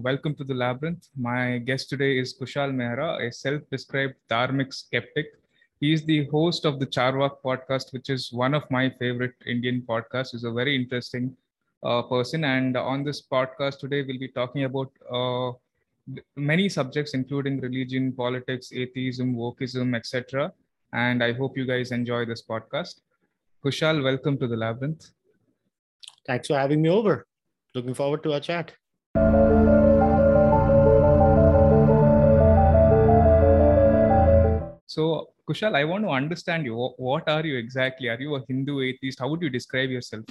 Welcome to the Labyrinth. My guest today is Kushal Mehra, a self described dharmic skeptic. He is the host of the Charvak podcast, which is one of my favorite Indian podcasts. He's a very interesting uh, person. And on this podcast today, we'll be talking about uh, many subjects, including religion, politics, atheism, wokeism, etc. And I hope you guys enjoy this podcast. Kushal, welcome to the Labyrinth. Thanks for having me over. Looking forward to our chat. So, Kushal, I want to understand you. What are you exactly? Are you a Hindu atheist? How would you describe yourself?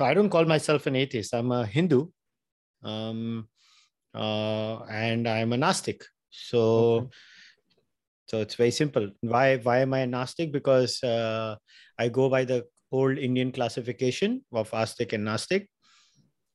I don't call myself an atheist. I'm a Hindu, um, uh, and I'm a Nastik. So, okay. so it's very simple. Why why am I a Nastik? Because uh, I go by the old Indian classification of Astic and Nastik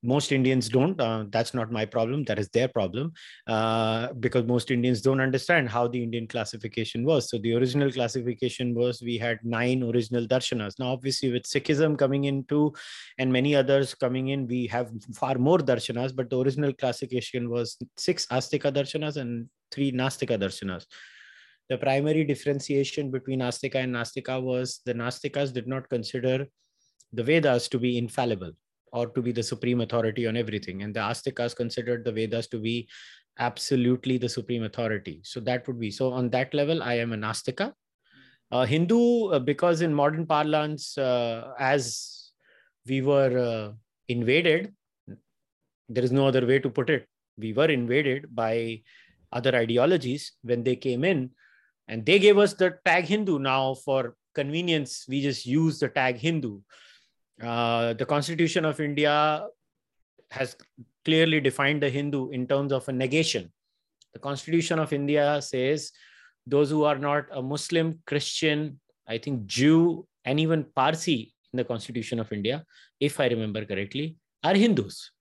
most indians don't. Uh, that's not my problem. That is their problem. Uh, because most indians don't understand how the indian classification was so the original classification was we had nine original darshanas. Now obviously with sikhism coming into and many others coming in we have far more darshanas but the original classification was six astika darshanas and three nastika darshanas. The primary differentiation between astika and nastika was the nastikas did not consider the vedas to be infallible or to be the supreme authority on everything. And the Astikas considered the Vedas to be absolutely the supreme authority. So that would be so on that level, I am an Astika. Uh, Hindu, uh, because in modern parlance, uh, as we were uh, invaded, there is no other way to put it. We were invaded by other ideologies when they came in, and they gave us the tag Hindu. Now, for convenience, we just use the tag Hindu uh, the Constitution of India has clearly defined the Hindu in terms of a negation. The Constitution of India says those who are not a Muslim, Christian, I think Jew, and even Parsi in the Constitution of India, if I remember correctly, are Hindus.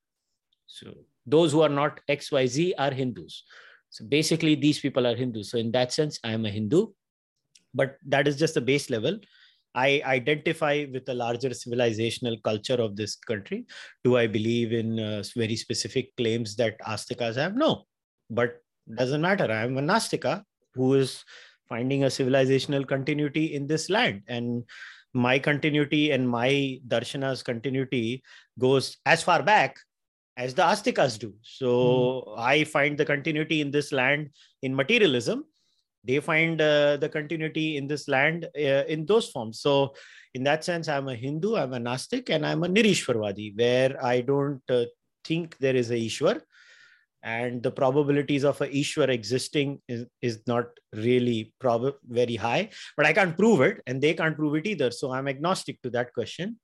So those who are not XYZ are Hindus. So basically, these people are Hindus. So in that sense, I am a Hindu, but that is just the base level. I identify with the larger civilizational culture of this country. Do I believe in uh, very specific claims that Astikas have? No, but doesn't matter. I am a Nastika who is finding a civilizational continuity in this land. And my continuity and my darshana's continuity goes as far back as the Astikas do. So mm. I find the continuity in this land in materialism they find uh, the continuity in this land uh, in those forms. So in that sense i'm a hindu i'm a nastik and i'm a nirishwarwadi where i don't uh, think there is a ishwar and the probabilities of a ishwar existing is, is not really prob- very high but i can't prove it and they can't prove it either. So i'm agnostic to that question.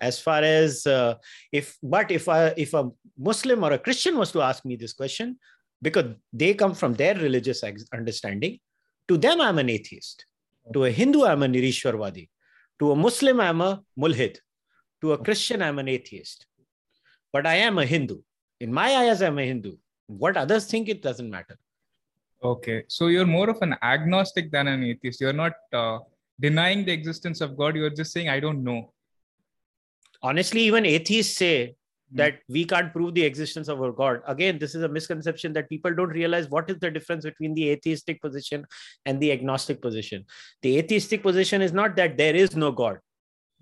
As far as uh, if but if I, if a muslim or a christian was to ask me this question because they come from their religious understanding to them, I'm an atheist. To a Hindu, I'm a Nirishwarwadi. To a Muslim, I'm a mulhid. To a Christian, I'm an atheist. But I am a Hindu. In my eyes, I'm a Hindu. What others think, it doesn't matter. Okay. So you're more of an agnostic than an atheist. You're not uh, denying the existence of God. You're just saying, I don't know. Honestly, even atheists say. Hmm. that we can't prove the existence of our god. Again this is a misconception that people don't realize what is the difference between the atheistic position and the agnostic position. The atheistic position is not that there is no god.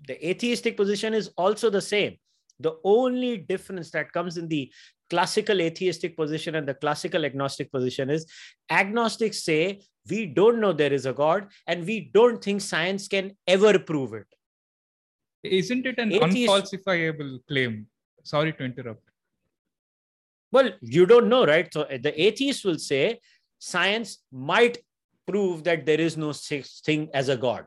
The atheistic position is also the same. The only difference that comes in the classical atheistic position and the classical agnostic position is agnostics say we don't know there is a god and we don't think science can ever prove it. Isn't it an Atheist, unfalsifiable claim sorry to interrupt. Well you don't know right? So the atheist will say science might prove that there is no such thing as a god.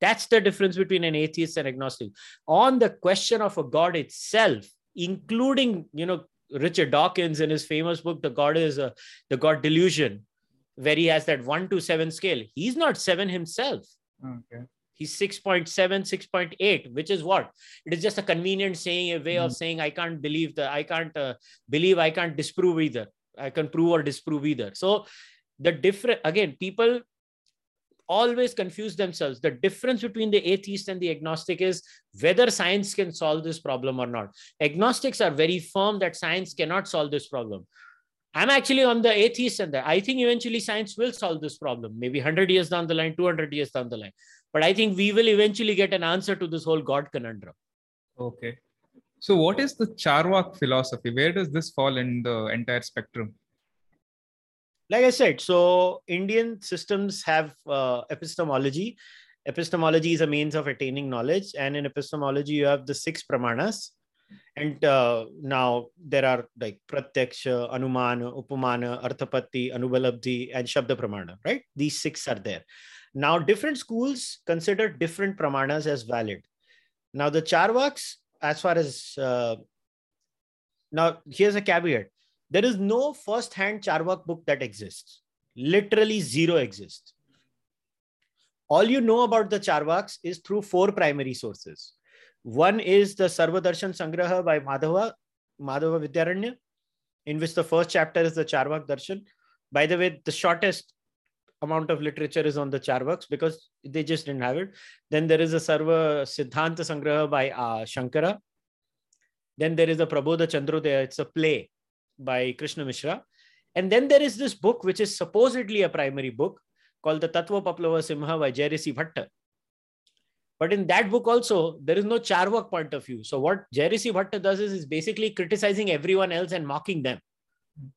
That's the difference between an atheist and agnostic. On the question of a god itself including you know richard dawkins in his famous book the god is a, the god delusion where he has that 1 to 7 scale. He's not 7 himself. Okay He's 6.7, 6.8, which is what? It is just a convenient saying, a way mm of hmm. saying, I can't believe that, I can't uh, believe, I can't disprove either. I can prove or disprove either. So the different, again, people always confuse themselves. The difference between the atheist and the agnostic is whether science can solve this problem or not. Agnostics are very firm that science cannot solve this problem. I'm actually on the atheist and I think eventually science will solve this problem, maybe 100 years down the line, 200 years down the line. But I think we will eventually get an answer to this whole God conundrum. Okay. So, what is the Charvak philosophy? Where does this fall in the entire spectrum? Like I said, so Indian systems have uh, epistemology. Epistemology is a means of attaining knowledge. And in epistemology, you have the six pramanas. And uh, now there are like pratyaksha, anumana, upamana, arthapatti, anupalabdhi, and shabda pramana, right? These six are there. Now, different schools consider different pramanas as valid. Now, the Charvaks, as far as uh, now, here's a caveat there is no first hand Charvak book that exists. Literally zero exists. All you know about the Charvaks is through four primary sources. One is the Sarvadarshan Sangraha by Madhava, Madhava Vidyaranya, in which the first chapter is the Charvak Darshan. By the way, the shortest amount of literature is on the Charvaks because they just didn't have it. Then there is a Sarva Siddhanta Sangraha by uh, Shankara. Then there is a Prabodha Chandrodaya. It's a play by Krishna Mishra. And then there is this book, which is supposedly a primary book called the Tattva Paplava Simha by Jayarashi Bhatta. But in that book also, there is no Charvak point of view. So what Jayarashi Bhatta does is, is basically criticizing everyone else and mocking them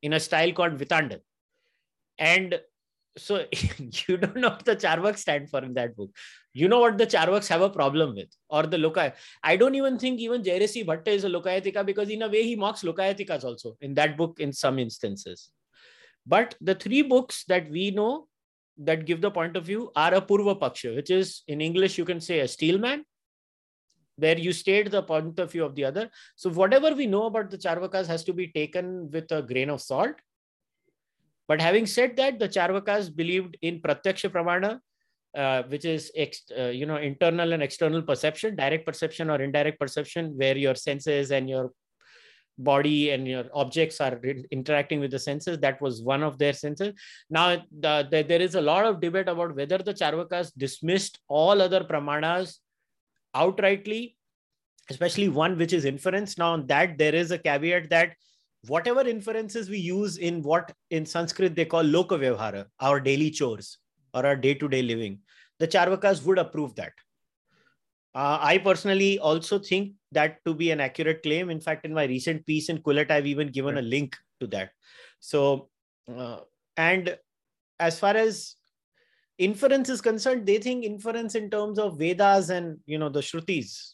in a style called Vitanda. And so you don't know what the Charvaks stand for in that book. You know what the Charvaks have a problem with, or the Lokaya. I don't even think even Jayarashi Bhatta is a Lokayatika because in a way he mocks Lokayatikas also in that book in some instances. But the three books that we know that give the point of view are a Purva Paksha, which is in English you can say a steelman, where you state the point of view of the other. So whatever we know about the Charvakas has to be taken with a grain of salt but having said that, the Charvakas believed in Pratyaksha Pramana, uh, which is ex, uh, you know internal and external perception, direct perception or indirect perception, where your senses and your body and your objects are interacting with the senses. That was one of their senses. Now, the, the, there is a lot of debate about whether the Charvakas dismissed all other pramanas outrightly, especially one which is inference. Now, on that there is a caveat that whatever inferences we use in what in Sanskrit they call loka our daily chores or our day-to-day living, the Charvakas would approve that. Uh, I personally also think that to be an accurate claim. In fact, in my recent piece in Quillette, I've even given a link to that. So, uh, and as far as inference is concerned, they think inference in terms of Vedas and you know the Shrutis,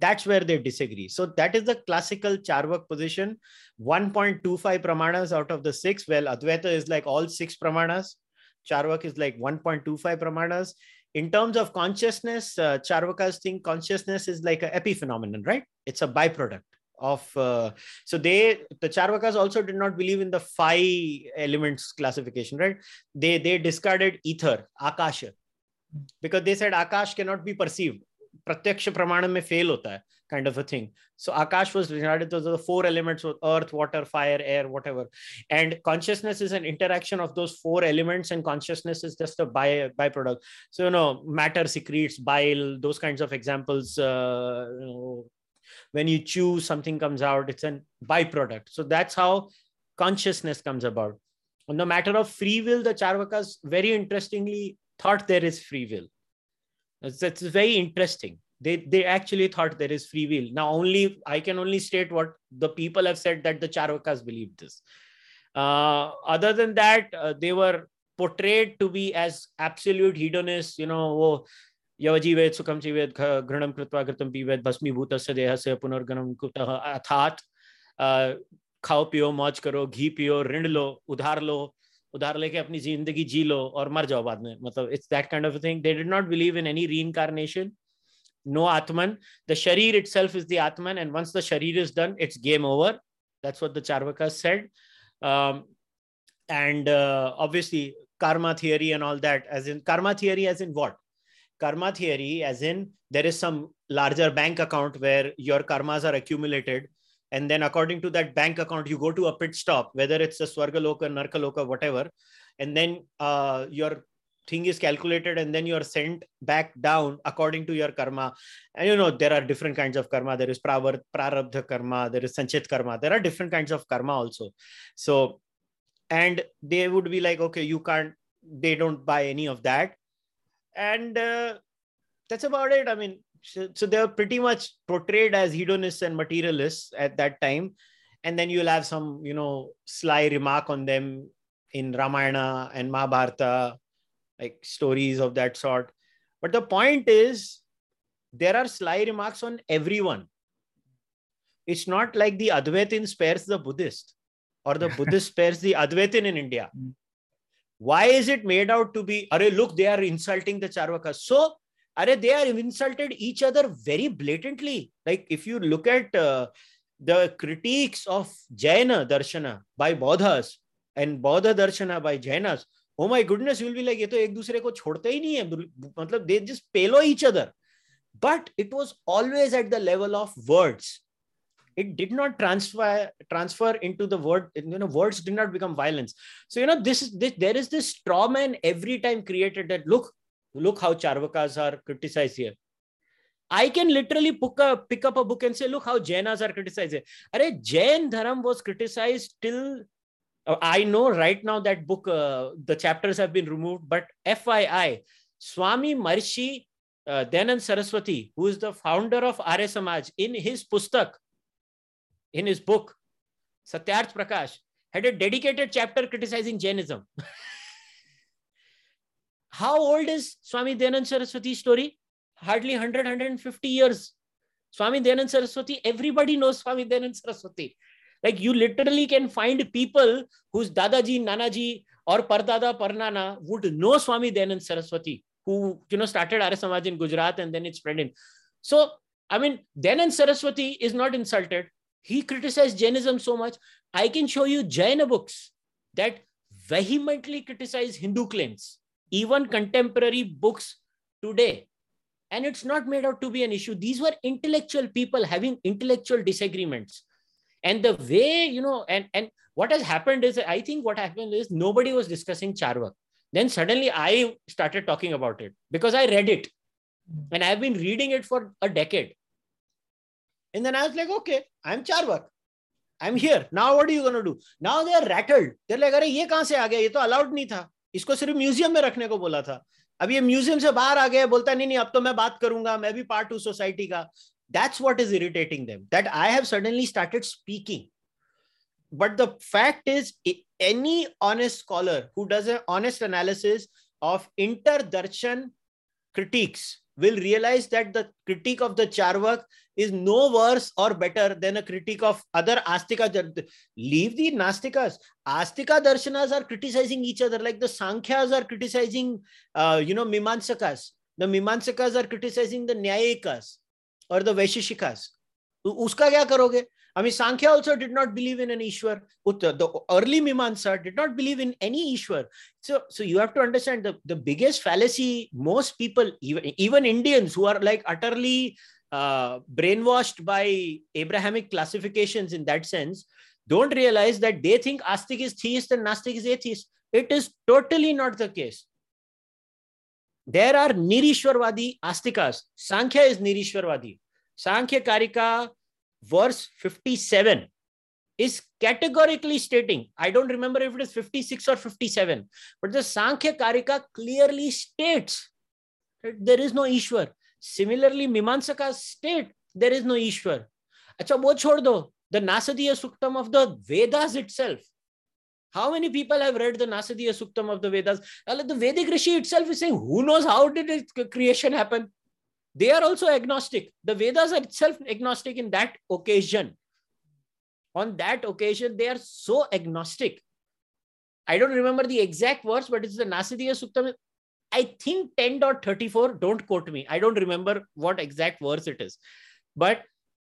that's where they disagree. So that is the classical Charvak position. 1.25 pramanas out of the six. Well, Advaita is like all six pramanas. Charvak is like 1.25 pramanas. In terms of consciousness, uh, Charvakas think consciousness is like an epiphenomenon, right? It's a byproduct of uh, so they the charvakas also did not believe in the five elements classification right they they discarded ether akasha because they said akash cannot be perceived प्रत्यक्ष प्रमाण में fail होता है kind of a thing so akash was regarded as the four elements of earth water fire air whatever and consciousness is an interaction of those four elements and consciousness is just a by byproduct so you know matter secretes bile those kinds of examples uh, you know, when you chew something comes out it's a byproduct so that's how consciousness comes about on the matter of free will the charvakas very interestingly thought there is free will that's, very interesting. They they actually thought there is free will. Now only I can only state what the people have said that the Charvakas believe this. Uh, other than that, uh, they were portrayed to be as absolute hedonists. You know, oh, यवजीवेद सुखम जीवेद घृणम कृत्वा घृतम पीवेद भस्मीभूत से देह से पुनर्गणम कुतः अर्थात खाओ पियो मौज करो घी पियो ऋण लो उधार लो उधार लेके अपनी ज़िंदगी जी लो और मर जाओ बाद में। मतलब it's that kind of thing they did not believe in any reincarnation no atman. The sharir itself is the atman and once the sharir is done it's game over that's what the Charvaka said and obviously karma theory and all that as in karma theory as in what karma theory as in there is some larger bank account where your karmas are accumulated and then according to that bank account you go to a pit stop whether it's a swargaloka narkaloka whatever and then uh, your thing is calculated and then you are sent back down according to your karma. And you know there are different kinds of karma. There is prarabdha karma there is sanchit karma. There are different kinds of karma also. So and they would be like okay you can't they don't buy any of that. And uh, that's about it. I mean so, so they are pretty much portrayed as hedonists and materialists at that time and then you'll have some you know sly remark on them in ramayana and mahabharata like stories of that sort. But the point is, there are sly remarks on everyone. It's not like the Advaitin spares the Buddhist or the Buddhist spares the Advaitin in India. Hmm. Why is it made out to be, are look, they are insulting the Charvakas. So, are they are insulted each other very blatantly. Like if you look at uh, the critiques of Jaina Darshana by Bodhas and Bodha Darshana by Jainas, oh my goodness will be like ये तो एक दूसरे को छोड़ते ही नहीं है मतलब they just पेलो each other but it was always at the level of words it did not transfer transfer into the word you know words did not become violence so you know this is this, there is this straw man every time created that look look how charvakas are criticized here i can literally pick up, pick up a book and say look how jainas are criticized here Are jain dharam was criticized till Uh, I know right now that book, uh, the chapters have been removed, but FYI, Swami Maharishi uh, Dayanand Saraswati, who is the founder of Arya Samaj, in his pustak, in his book, Satyarth Prakash, had a dedicated chapter criticizing Jainism. How old is Swami Dayanand Saraswati's story? Hardly 100, 150 years. Swami Dayanand Saraswati, everybody knows Swami Dayanand Saraswati. Like you literally can find people whose Dadaji, Nanaji, or Pardada, Parnana would know Swami Dayanand Saraswati, who you know started Arya Samaj in Gujarat and then it spread in. So I mean, Dayanand Saraswati is not insulted. He criticized Jainism so much. I can show you Jaina books that vehemently criticize Hindu claims, even contemporary books today. And it's not made out to be an issue. These were intellectual people having intellectual disagreements. And the way you know and and what has happened is i think what happened is nobody was discussing charvak. Then suddenly i started talking about it because i read it. And i've been reading it for a decade. And then i was like okay i'm charvak. I'm here. Now what are you going to do? Now they are rattled. They're like are ye kahan se aa gaya ye to allowed nahi tha. इसको सिर्फ़ museum में रखने को बोला था। अब ये museum से बाहर आ गया, बोलता नहीं नहीं, अब तो मैं बात करूँगा, मैं भी पार्ट टू सोसाइटी का। That's what is irritating them that I have suddenly started speaking but the fact is any honest scholar who does a analysis of inter darshan critics will realize that the critique of the charvak is no worse or better than a critique of other astika leave the nastikas astika darshanas are criticizing each other like the sankhyas are criticizing uh, you know mimansakas the mimansakas are criticizing the nyayikas or the Vaisheshikas. Uska kya karoge? I mean, Sankhya also did not believe in an Ishwar. The early Mimamsa did not believe in any Ishwar. So, so you have to understand the, the biggest fallacy most people, even, even Indians who are like utterly uh, brainwashed by Abrahamic classifications in that sense, don't realize that they think Astik is theist and Nastik is atheist. It is totally not the case. There are Nirishwarvadi Astikas. Sankhya is Nirishwarvadi. Sankhya Karika, verse 57, is categorically stating, I don't remember if it is 56 or 57, but the Sankhya Karika clearly states that there is no Ishwar. Similarly, Mimansaka state there is no Ishwar. Acha, wo chhod do. The Nasadiya Suktam of the Vedas itself how many people have read the Nasadiya Suktam of the Vedas? The Vedic Rishi itself is saying, who knows how did creation happen? They are also agnostic. The Vedas are itself agnostic in that occasion. On that occasion, they are so agnostic. I don't remember the exact words, but it's the Nasadiya Sukta. I think 10.34, don't quote me. I don't remember what exact verse it is. But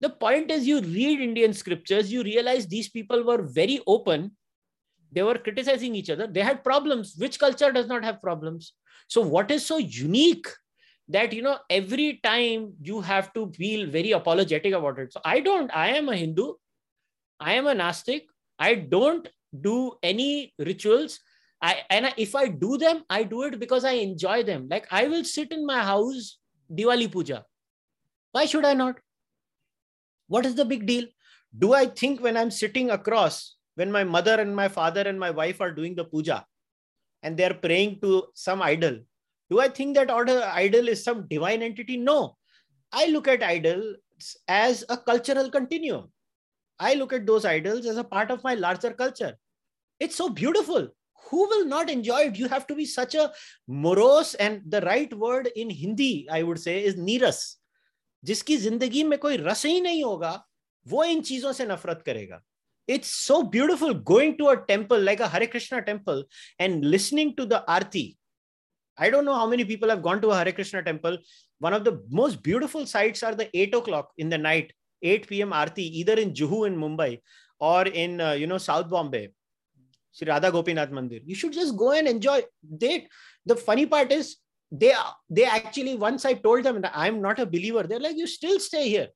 the point is, you read Indian scriptures, you realize these people were very open they were criticizing each other they had problems which culture does not have problems so what is so unique that you know every time you have to feel very apologetic about it so i don't i am a hindu i am a nastic i don't do any rituals I and I, if I do them, I do it because I enjoy them. Like I will sit in my house Diwali puja. Why should I not? What is the big deal? Do I think when I'm sitting across, when my mother and my father and my wife are doing the puja and they're praying to some idol, do I think that order idol is some divine entity? No. I look at idols as a cultural continuum. I look at those idols as a part of my larger culture. It's so beautiful. Who will not enjoy it? You have to be such a morose, and the right word in Hindi, I would say, is niras. जिसकी जिंदगी में कोई रस ही नहीं होगा वो इन चीजों से नफरत करेगा it's so beautiful going to a temple like a Hare Krishna temple and listening to the arti. I don't know how many people have gone to a Hare Krishna temple. One of the most beautiful sights are the 8 o'clock in the night, 8 p.m. arti, either in Juhu in Mumbai or in, uh, you know, South Bombay, Sri Radha Gopinath Mandir. You should just go and enjoy. They, the funny part is they, they actually, once I told them I'm not a believer, they're like, you still stay here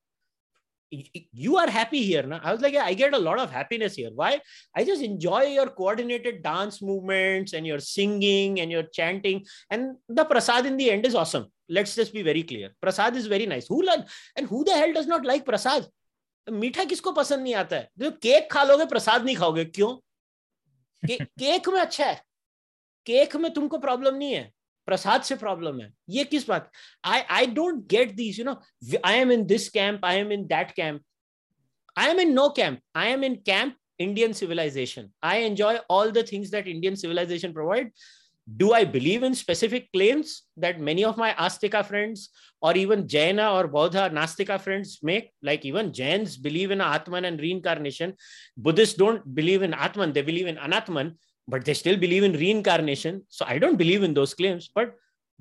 you are happy here. Na? I was like, yeah, I get a lot of happiness here. Why? I just enjoy your coordinated dance movements and your singing and your chanting. And the prasad in the end is awesome. Let's just be very clear. Prasad is very nice. Who love, and who the hell does not like prasad? मीठा किसको पसंद नहीं आता है तो cake खा लोगे प्रसाद नहीं खाओगे क्यों के, केक में अच्छा है केक में तुमको प्रॉब्लम नहीं है प्रसाद से प्रॉब्लम है ये किस बात I I don't get this you know I am in this camp I am in that camp I am in no camp I am in camp Indian civilization. I enjoy all the things that Indian civilization provide. Do I believe in specific claims that many of my Astika friends or even Jaina or Bodha Nastika friends make? Like even Jains believe in Atman and reincarnation. Buddhists don't believe in Atman, they believe in Anatman but they still believe in reincarnation. So I don't believe in those claims. But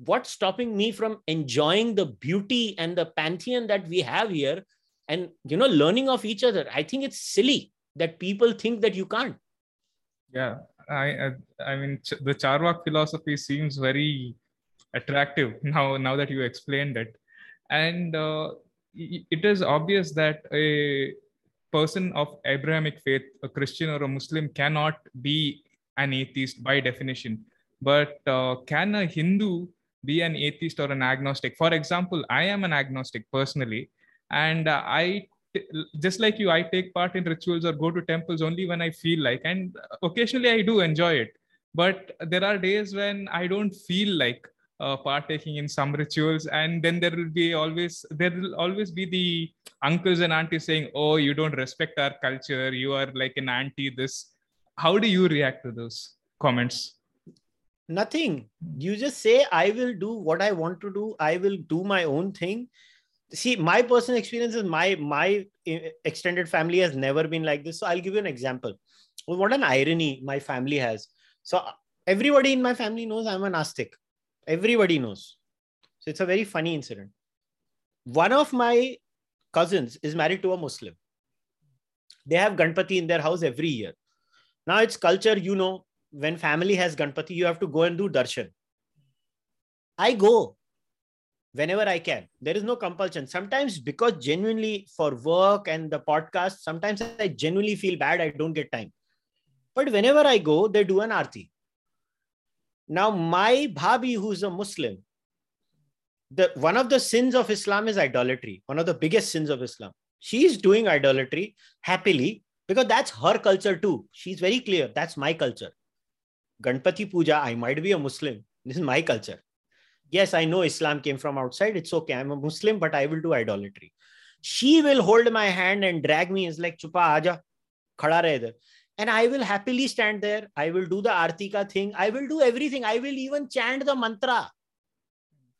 what's stopping me from enjoying the beauty and the pantheon that we have here and you know learning of each other i think it's silly that people think that you can't yeah i i, I mean the charvak philosophy seems very attractive now now that you explained it and uh, it is obvious that a person of abrahamic faith a christian or a muslim cannot be an atheist by definition. But uh, can a Hindu be an atheist or an agnostic? For example, I am an agnostic personally, and uh, I just like you, I take part in rituals or go to temples only when I feel like, and occasionally I do enjoy it. But there are days when I don't feel like uh, partaking in some rituals, and then there will be always there will always be the uncles and aunties saying, "Oh, you don't respect our culture. You are like an anti this." How do you react to those comments? Nothing. You just say i will do what i want to do. I will do my own thing. See my personal experience is my my eh, extended family has never been like this. So i'll give you an example. What an irony my family has. So everybody in my family knows i'm an astic everybody knows. So it's a very funny incident. One of my cousins is married to a muslim. They have ganpati in their house every year now it's culture, you know, when family has Ganpati, you have to go and do darshan. I go whenever I can. There is no compulsion. Sometimes because genuinely for work and the podcast, sometimes I genuinely feel bad. I don't get time. But whenever I go, they do an arti. Now, my bhabi, who's a Muslim, the one of the sins of Islam is idolatry. One of the biggest sins of Islam. She's doing idolatry happily because that's her culture too. She's very clear. That's my culture. Ganpati Puja, I might be a Muslim. This is my culture. Yes, I know Islam came from outside. It's okay. I'm a Muslim, but I will do idolatry. She will hold my hand and drag me. It's like, chupa, aja, khada rahe And I will happily stand there. I will do the Artika thing. I will do everything. I will even chant the mantra.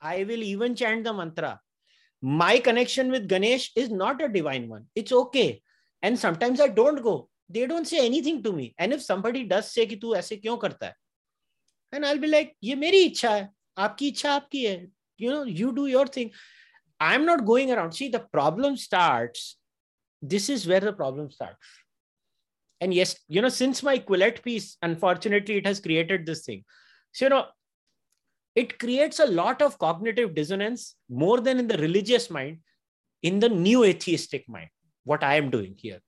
I will even chant the mantra. My connection with Ganesh is not a divine one. It's okay. And sometimes I don't go. They don't say anything to me. And if somebody does say कि तू ऐसे क्यों करता है and I'll be like ये मेरी इच्छा है आपकी इच्छा आपकी है you know you do your thing I'm not going around see the problem starts this is where the problem starts and yes you know since my quillette piece unfortunately it has created this thing so you know it creates a lot of cognitive dissonance more than in the religious mind in the new atheistic mind what I am doing here.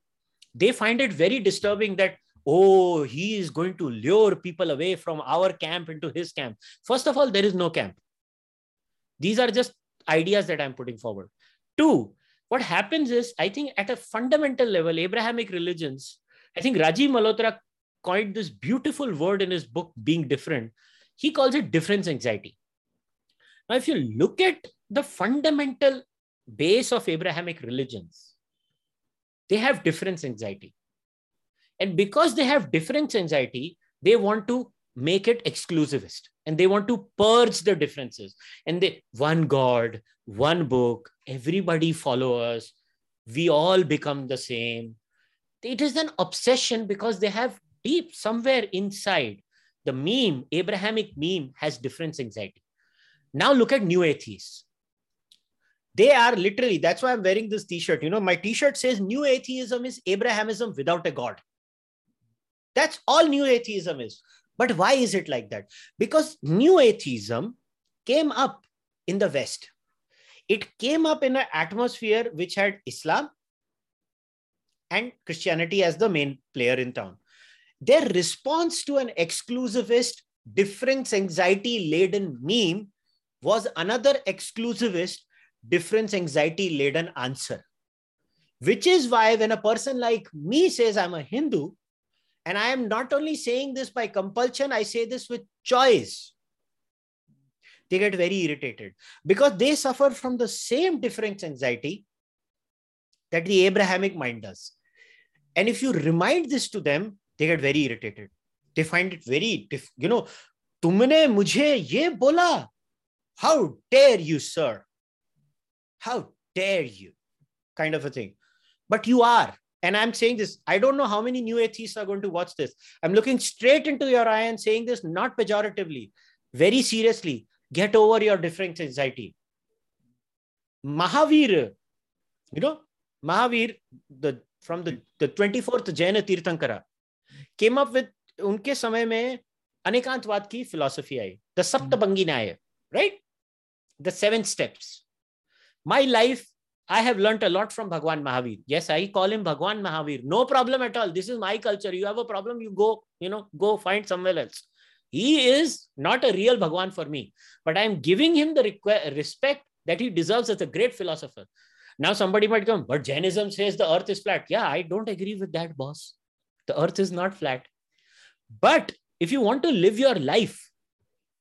They find it very disturbing that oh, he is going to lure people away from our camp into his camp. First of all, there is no camp. These are just ideas that I'm putting forward. Two, what happens is, I think at a fundamental level, Abrahamic religions, I think Rajiv Malhotra coined this beautiful word in his book, Being Different. He calls it difference anxiety. Now, if you look at the fundamental base of Abrahamic religions, they have difference anxiety. And because they have difference anxiety, they want to make it exclusivist and they want to purge the differences. And they, one God, one book, everybody follow us, we all become the same. It is an obsession because they have deep somewhere inside the meme, Abrahamic meme, has difference anxiety. Now look at new atheists they are literally that's why i'm wearing this t-shirt. You know my t-shirt says new atheism is abrahamism without a god. That's all new atheism is. But why is it like that? Because new atheism came up in the west. It came up in an atmosphere which had islam and christianity as the main player in town. Their response to an exclusivist difference anxiety laden meme was another exclusivist difference anxiety laden answer. Which is why when a person like me says I'm a Hindu, and I am not only saying this by compulsion, I say this with choice. They get very irritated because they suffer from the same difference anxiety that the Abrahamic mind does. And if you remind this to them, they get very irritated. They find it very, you know, तुमने मुझे ये बोला how dare you sir how dare you? Kind of a thing. But you are. And I'm saying this, I don't know how many new atheists are going to watch this. I'm looking straight into your eye and saying this not pejoratively, very seriously. Get over your different anxiety. Mahavir, you know, Mahavir, the from the, the 24th Jaina Tirthankara, came up with उनके समय में अनेकांतवाद की philosophy I the saptabhangi nyaya right the seven steps my life I have learnt a lot from Bhagwan Mahavir. Yes, I call him Bhagwan Mahavir. No problem at all. This is my culture. You have a problem, you go, you know, go find somewhere else. He is not a real Bhagwan for me, but I'm giving him the respect that he deserves as a great philosopher. Now somebody might come, but Jainism says the earth is flat. Yeah, I don't agree with that, boss. The earth is not flat. But if you want to live your life,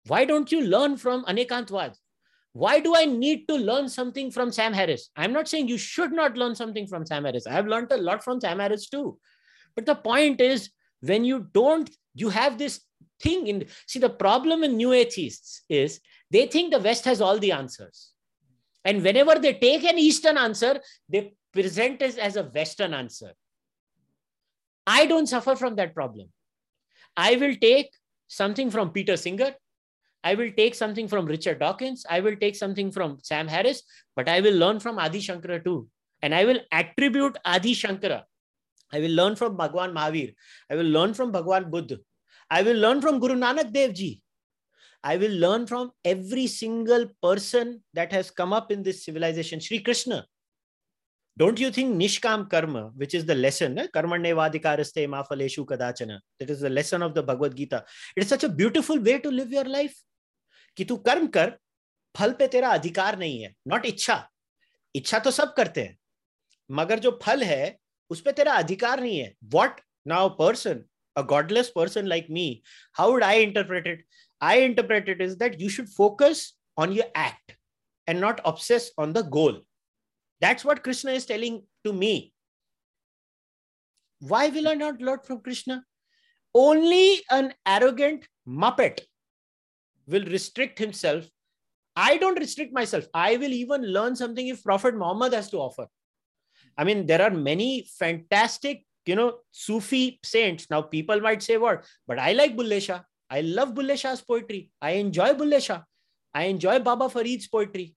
why don't you learn from Anekantwad? Why do I need to learn something from Sam Harris? I'm not saying you should not learn something from Sam Harris. I've learned a lot from Sam Harris too. But the point is, when you don't, you have this thing in. See, the problem in new atheists is they think the West has all the answers. And whenever they take an Eastern answer, they present it as a Western answer. I don't suffer from that problem. I will take something from Peter Singer. I will take something from Richard Dawkins. I will take something from Sam Harris, but I will learn from Adi Shankara too. And I will attribute Adi Shankara. I will learn from Bhagwan Mahavir. I will learn from Bhagwan Buddha. I will learn from Guru Nanak Dev Ji. I will learn from every single person that has come up in this civilization. Sri Krishna. Don't you think Nishkam Karma, which is the lesson, eh? Karmane Vadikaraste Mafaleshu Kadachana, that is the lesson of the Bhagavad Gita. It is such a beautiful way to live your life. कि तू कर्म कर, फल पे तेरा अधिकार नहीं है नॉट इच्छा। इच्छा तो सब करते हैं, मगर जो फल है, उस पर तेरा अधिकार नहीं है। What now person a godless person like me how would I interpret it I interpret it is that you should focus on your act and not obsess on the goal that's what Krishna is telling to me why will I not learn from Krishna only an arrogant muppet will restrict himself. I don't restrict myself. I will even learn something if Prophet Muhammad has to offer. I mean, there are many fantastic, you know, Sufi saints. Now, people might say what, but I like Bulle Shah. I love Bulle Shah's poetry. I enjoy Bulle Shah. I enjoy Baba Farid's poetry.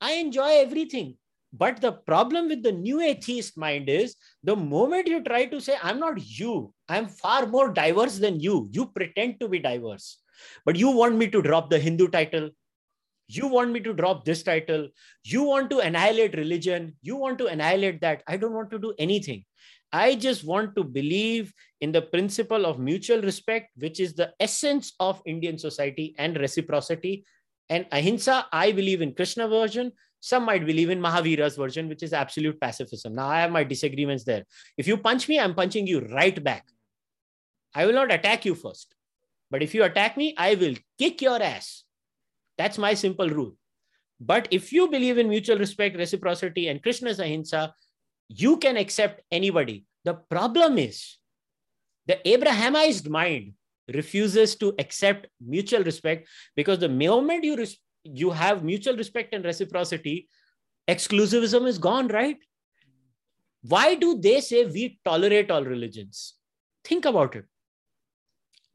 I enjoy everything. But the problem with the new atheist mind is the moment you try to say, I'm not you, I'm far more diverse than you, you pretend to be diverse. But you want me to drop the Hindu title. You want me to drop this title. You want to annihilate religion. You want to annihilate that. I don't want to do anything. I just want to believe in the principle of mutual respect, which is the essence of Indian society and reciprocity. And ahimsa, I believe in Krishna version. Some might believe in Mahavira's version, which is absolute pacifism. Now, I have my disagreements there. If you punch me, I'm punching you right back. I will not attack you first. But if you attack me, I will kick your ass. That's my simple rule. But if you believe in mutual respect, reciprocity, and Krishna's ahimsa, you can accept anybody. The problem is the Abrahamized mind refuses to accept mutual respect because the moment you res- you have mutual respect and reciprocity, exclusivism is gone, right? Why do they say we tolerate all religions? Think about it.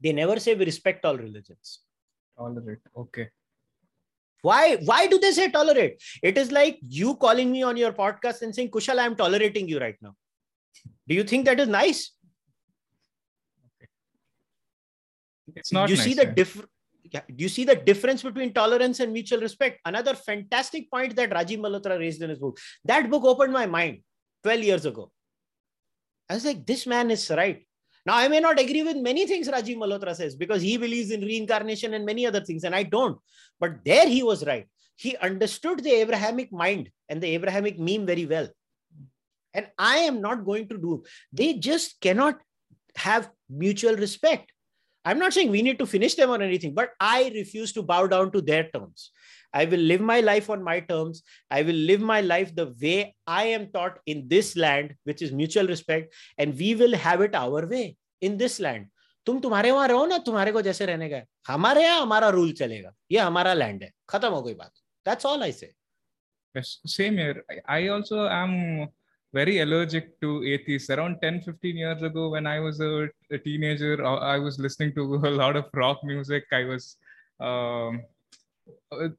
They never say we respect all religions. Tolerate. Okay. Why, why do they say tolerate? It is like you calling me on your podcast and saying, Kushal, I'm tolerating you right now. Do you think that is nice? It's not. Do you nice, see the yeah. difference? Do you see the difference between tolerance and mutual respect? Another fantastic point that Rajiv Malhotra raised in his book. That book opened my mind 12 years ago. I was like, this man is right. Now, I may not agree with many things Rajiv Malhotra says because he believes in reincarnation and many other things, and I don't. But there he was right. He understood the Abrahamic mind and the Abrahamic meme very well. And I am not going to do, they just cannot have mutual respect. I'm not saying we need to finish them or anything, but I refuse to bow down to their terms. I will live my life on my terms. I will live my life the way I am taught in this land, which is mutual respect, and we will have it our way in this land. तुम तुम्हारे वहां रहो ना तुम्हारे को जैसे रहने का हमारे यहाँ हमारा रूल चलेगा ये हमारा लैंड है खत्म हो गई बात दैट्स ऑल आई से Yes, same here. I- I also am very allergic to atheists. Around 10, 15 years ago, when I was a, a teenager, I was listening to a lot of rock music. I was, um,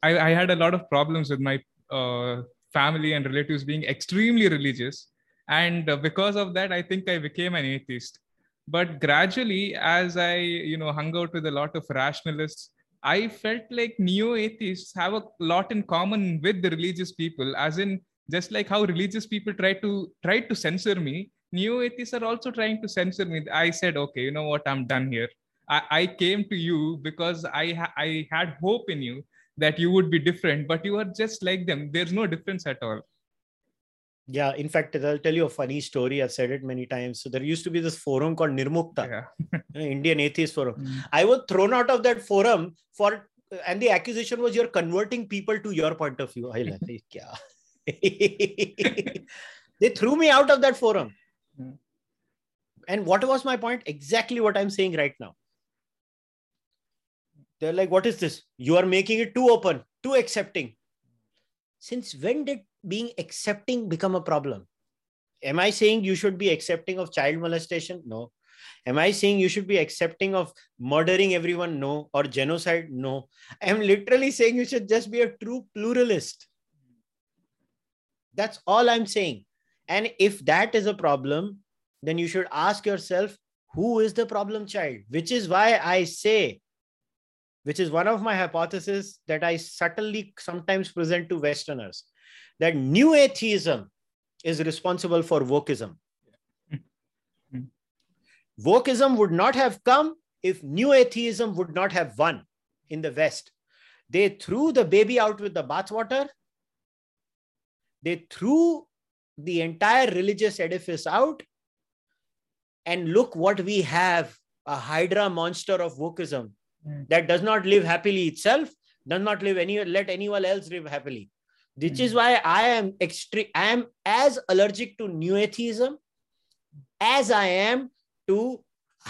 I, I had a lot of problems with my uh, family and relatives being extremely religious. And uh, because of that, I think I became an atheist. But gradually, as I, you know, hung out with a lot of rationalists, I felt like neo atheists have a lot in common with the religious people, as in just like how religious people try to try to censor me, neo atheists are also trying to censor me. I said, okay, you know what, I'm done here. I, I came to you because I ha- I had hope in you that you would be different, but you are just like them. There's no difference at all. Yeah, in fact, I'll tell you a funny story. I've said it many times. So there used to be this forum called Nirmukta, Yeah. know, Indian Atheist Forum. Mm. I was thrown out of that forum for, and the accusation was you're converting people to your point of view. I like, "Hey, kya?" they threw me out of that forum. Mm. And what was my point? Exactly what I'm saying right now. They're like, what is this? You are making it too open, too accepting. Since when did being accepting become a problem? Am I saying you should be accepting of child molestation? No. Am I saying you should be accepting of murdering everyone? No. Or genocide? No. I'm literally saying you should just be a true pluralist. That's all I'm saying. And if that is a problem, then you should ask yourself, who is the problem child? Which is why I say, which is one of my hypotheses that I subtly sometimes present to Westerners, that new atheism is responsible for wokeism. Wokeism would not have come if new atheism would not have won in the West. They threw the baby out with the bathwater. They threw the entire religious edifice out. And look what we have a hydra monster of wokeism Mm. that does not live happily itself, does not live any let anyone else live happily. Which is why I am extreme. I am as allergic to new atheism as I am to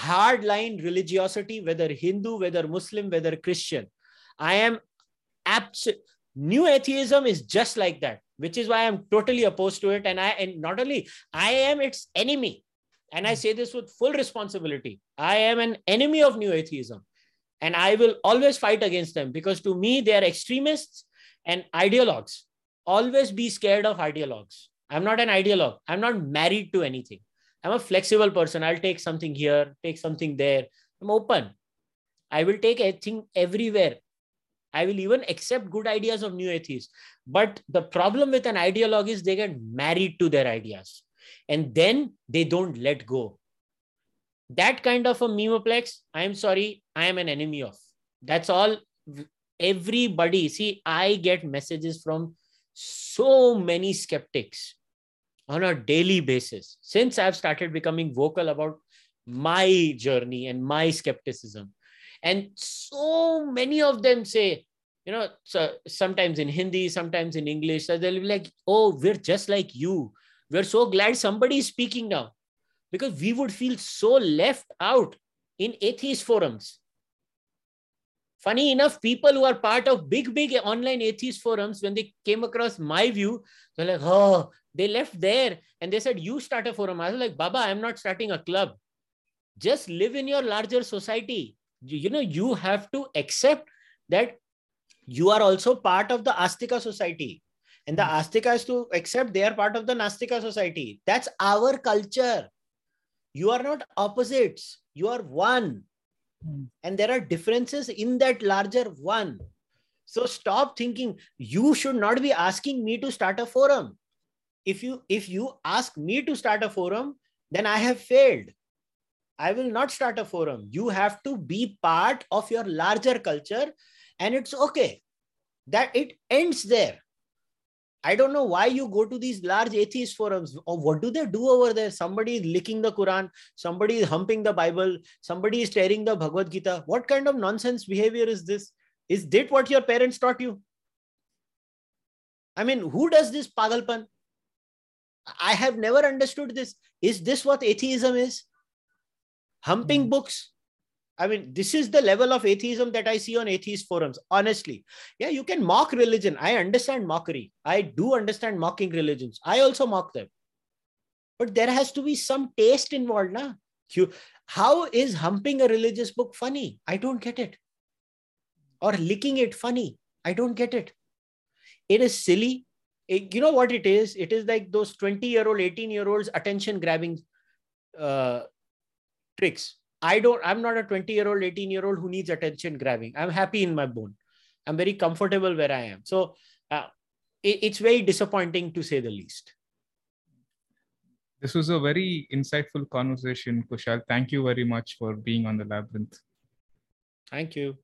hardline religiosity, whether Hindu, whether Muslim, whether Christian. I am absolute. New atheism is just like that, which is why I'm totally opposed to it. And I and not only I am its enemy, and I hmm. say this with full responsibility. I am an enemy of new atheism and I will always fight against them because to me they are extremists and ideologues. Always be scared of ideologues. I'm not an ideologue. I'm not married to anything. I'm a flexible person. I'll take something here, take something there. I'm open. I will take everything everywhere. I will even accept good ideas of new atheists. But the problem with an ideologue is they get married to their ideas. and then they don't let go. That kind of a memeplex, I'm sorry, I am an enemy of. That's all. Everybody, see, I get messages from so many skeptics on a daily basis since I've started becoming vocal about my journey and my skepticism. And so many of them say, you know, so sometimes in Hindi, sometimes in English, so they'll be like, oh, we're just like you. We're so glad somebody is speaking now because we would feel so left out in atheist forums. Funny enough, people who are part of big, big online atheist forums, when they came across my view, they're like, oh, they left there and they said, you start a forum. I was like, Baba, I'm not starting a club. Just live in your larger society. You know, you have to accept that you are also part of the Astika society. And the hmm. Astika is to accept they are part of the Nastika society. That's our culture. You are not opposites, you are one. Mm. And there are differences in that larger one. So stop thinking you should not be asking me to start a forum. If you if you ask me to start a forum, then I have failed. I will not start a forum. You have to be part of your larger culture, and it's okay that it ends there I don't know why you go to these large atheist forums. Or what do they do over there? Somebody is licking the Quran, somebody is humping the Bible, somebody is tearing the Bhagavad Gita. What kind of nonsense behavior is this? Is that what your parents taught you? I mean, who does this pagalpan? I have never understood this. Is this what atheism is? Humping mm. books, I mean, this is the level of atheism that I see on atheist forums. Honestly, yeah, you can mock religion. I understand mockery. I do understand mocking religions. I also mock them. But there has to be some taste involved. Na? How is humping a religious book funny? I don't get it. Or licking it funny? I don't get it. It is silly. It, you know what it is? It is like those 20 year old, 18 year olds attention grabbing uh, tricks I don't, I'm not a 20 year old, 18 year old who needs attention grabbing. I'm happy in my bone. I'm very comfortable where I am. So uh, it, it's very disappointing to say the least. This was a very insightful conversation, Kushal. Thank you very much for being on the labyrinth. Thank you.